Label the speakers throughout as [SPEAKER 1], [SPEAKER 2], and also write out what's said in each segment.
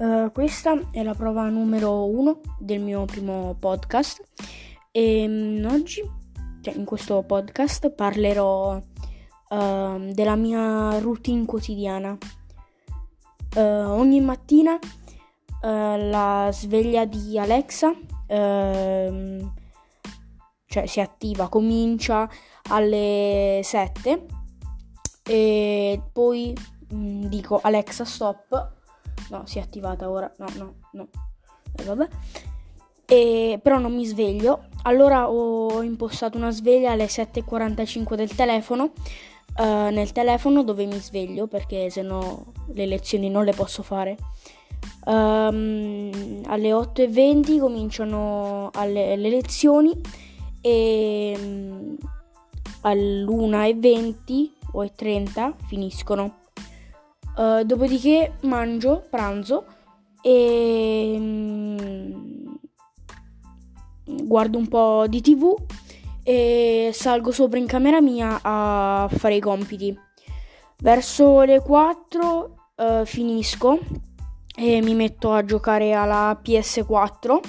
[SPEAKER 1] Uh, questa è la prova numero uno del mio primo podcast e um, oggi, cioè in questo podcast, parlerò uh, della mia routine quotidiana. Uh, ogni mattina la sveglia di Alexa ehm, cioè si attiva, comincia alle 7 e poi mh, mm, dico Alexa stop No, si è attivata ora. No, no, no. Eh, vabbè. E, però non mi sveglio. Allora ho impostato una sveglia alle 7.45 del telefono. Uh, nel telefono dove mi sveglio perché se no le lezioni non le posso fare. Um, alle 8.20 cominciano alle, le lezioni e um, all'1.20 o 30 finiscono. Uh, dopodiché mangio, pranzo e um, guardo un po' di tv e salgo sopra in camera mia a fare i compiti. Verso le 4 uh, eh, finisco e mi metto a giocare alla PS4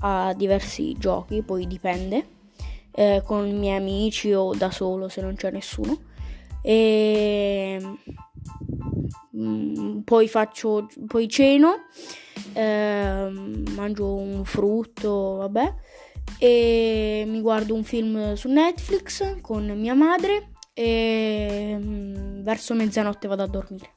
[SPEAKER 1] a diversi giochi, poi dipende, eh, con i miei amici o da solo se non c'è nessuno. E Mm, poi faccio, poi ceno, eh, mangio un frutto, vabbè, e mi guardo un film su Netflix con mia madre e mm, verso mezzanotte vado a dormire.